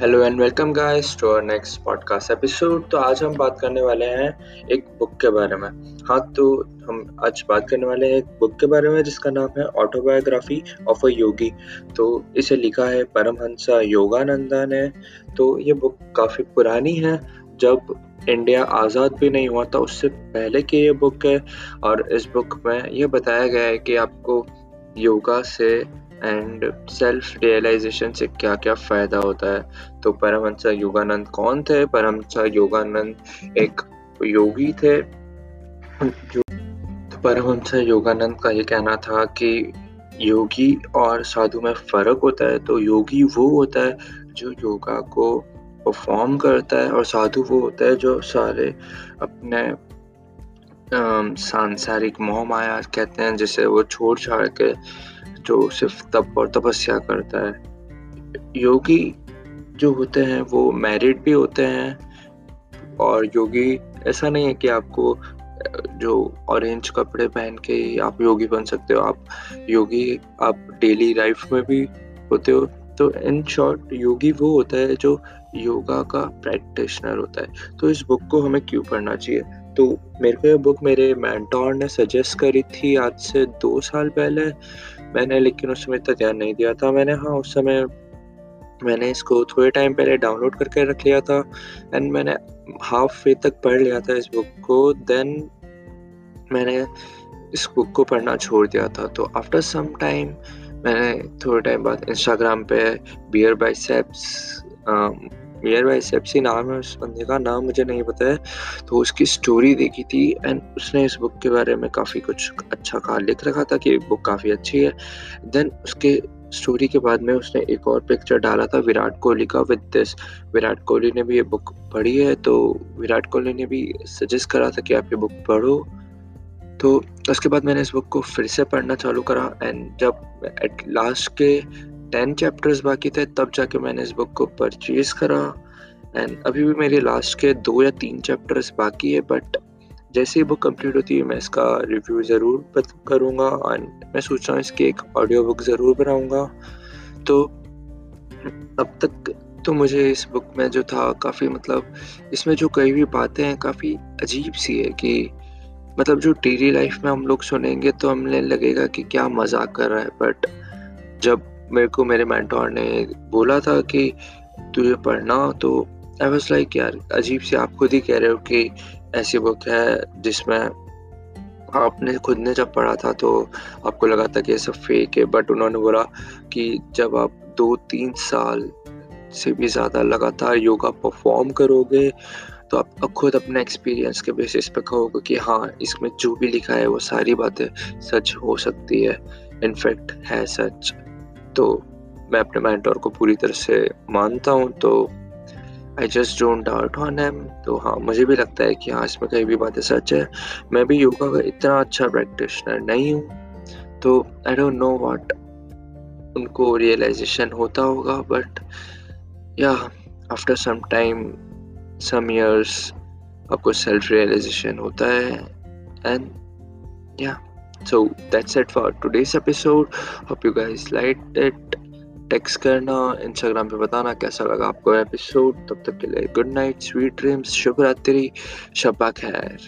Hello and welcome guys to our next podcast episode तो आज हम बात करने वाले हैं एक बुक के बारे में। हाँ तो हम आज बात करने वाले हैं एक बुक के बारे में, जिसका नाम है ऑटोबायोग्राफी ऑफ़ अ योगी तो इसे लिखा है परमहंसा योगानंदा ने तो ये बुक काफ़ी पुरानी है। जब इंडिया आज़ाद भी नहीं हुआ था, उससे पहले की ये बुक है। और इस बुक में ये बताया गया है कि आपको योगा से एंड सेल्फ रियलाइजेशन से क्या क्या फ़ायदा होता है? तो परमहंस योगानंद कौन थे? परमहंस योगानंद एक योगी थे। जो तो परमहंस योगानंद का ये कहना था कि योगी और साधु में फ़र्क होता है तो योगी वो होता है जो योगा को परफॉर्म करता है और साधु वो होता है जो सारे अपने सांसारिक मोह माया कहते हैं, जिसे वो छोड़ छाड़ के जो सिर्फ़ तप और तपस्या करता है। योगी जो होते हैं, वो मैरिड भी होते हैं। और योगी, ऐसा नहीं है कि आपको, जो ऑरेंज कपड़े पहन के ही आप योगी बन सकते हो। आप योगी, आप डेली लाइफ में भी होते हो। तो इन शॉर्ट योगी वो होता है जो योगा का प्रैक्टिशनर होता है। तो इस बुक को हमें क्यों पढ़ना चाहिए? तो मेरे को ये बुक मेरे मैंटोर ने सजेस्ट करी थी आज से दो साल पहले। मैंने लेकिन उस समय इतना ध्यान नहीं दिया था मैंने हाँ उस समय मैंने इसको थोड़े टाइम पहले डाउनलोड करके रख लिया था एंड मैंने हाफ़ वे तक पढ़ लिया था इस बुक को देन मैंने इस बुक को पढ़ना छोड़ दिया था। तो आफ्टर सम टाइम मैंने थोड़े टाइम बाद इंस्टाग्राम पे बियर बाइसेप्स मियर बाई सेप्सी नाम है, उस बंदे का नाम मुझे नहीं पता है। तो उसकी स्टोरी देखी थी एंड उसने इस बुक के बारे में काफ़ी कुछ अच्छा कहा। लिख रखा था कि बुक काफ़ी अच्छी है। देन उसके स्टोरी के बाद में उसने एक और पिक्चर डाला था, विराट कोहली का विद दिस विराट कोहली ने भी ये बुक पढ़ी है तो विराट कोहली ने भी सजेस्ट करा था कि आप ये बुक पढ़ो। तो उसके बाद मैंने इस बुक को फिर से पढ़ना चालू करा एंड जब एट लास्ट के टेन चैप्टर्स बाकी थे, तब जाके मैंने इस बुक को परचेज करा। एंड अभी भी मेरे लास्ट के दो या तीन चैप्टर्स बाकी है बट जैसे ही बुक कंप्लीट होती है, मैं इसका रिव्यू ज़रूर करूँगा एंड मैं सोच रहा हूँ इसकी एक ऑडियो बुक ज़रूर बनाऊँगा। तो अब तक तो मुझे इस बुक में जो था, काफ़ी मतलब इसमें जो कई भी बातें हैं, काफ़ी अजीब सी है कि मतलब जो डेली लाइफ में हम लोग सुनेंगे तो हमें लगेगा कि क्या मज़ाक कर रहा है। बट जब मेरे को मेरे मैंटोर ने बोला था कि तुझे पढ़ना तो आई वॉज़ लाइक यार, अजीब से आप खुद ही कह रहे हो कि ऐसी बुक है जिसमें आपने खुद ने जब पढ़ा था तो आपको लगा था कि ये सब फेक है. बट उन्होंने बोला कि जब आप दो तीन साल से भी ज़्यादा लगातार योगा परफॉर्म करोगे तो आप खुद अपने एक्सपीरियंस के बेसिस पे कहोगे कि हाँ इसमें जो भी लिखा है, वो सारी बातें सच हो सकती है। इनफैक्ट है सच। तो मैं अपने मैंटोर को पूरी तरह से मानता हूँ तो I just don't doubt on him तो हाँ मुझे भी लगता है कि हाँ इसमें कई भी बातें सच है। मैं भी योगा का इतना अच्छा प्रैक्टिशनर नहीं हूँ। तो आई डोंट नो वाट उनको रियलाइजेशन होता होगा बट या after some time some years आपको सेल्फ रियलाइजेशन होता है। एंड या so, that's it for today's episode. Hope you guys liked it. Text करना इंस्टाग्राम पे बताना कैसा लगा आपको एपिसोड तब तक के लिए गुड नाइट स्वीट ड्रीम्स शुभ रात्रि शब्बा खैर।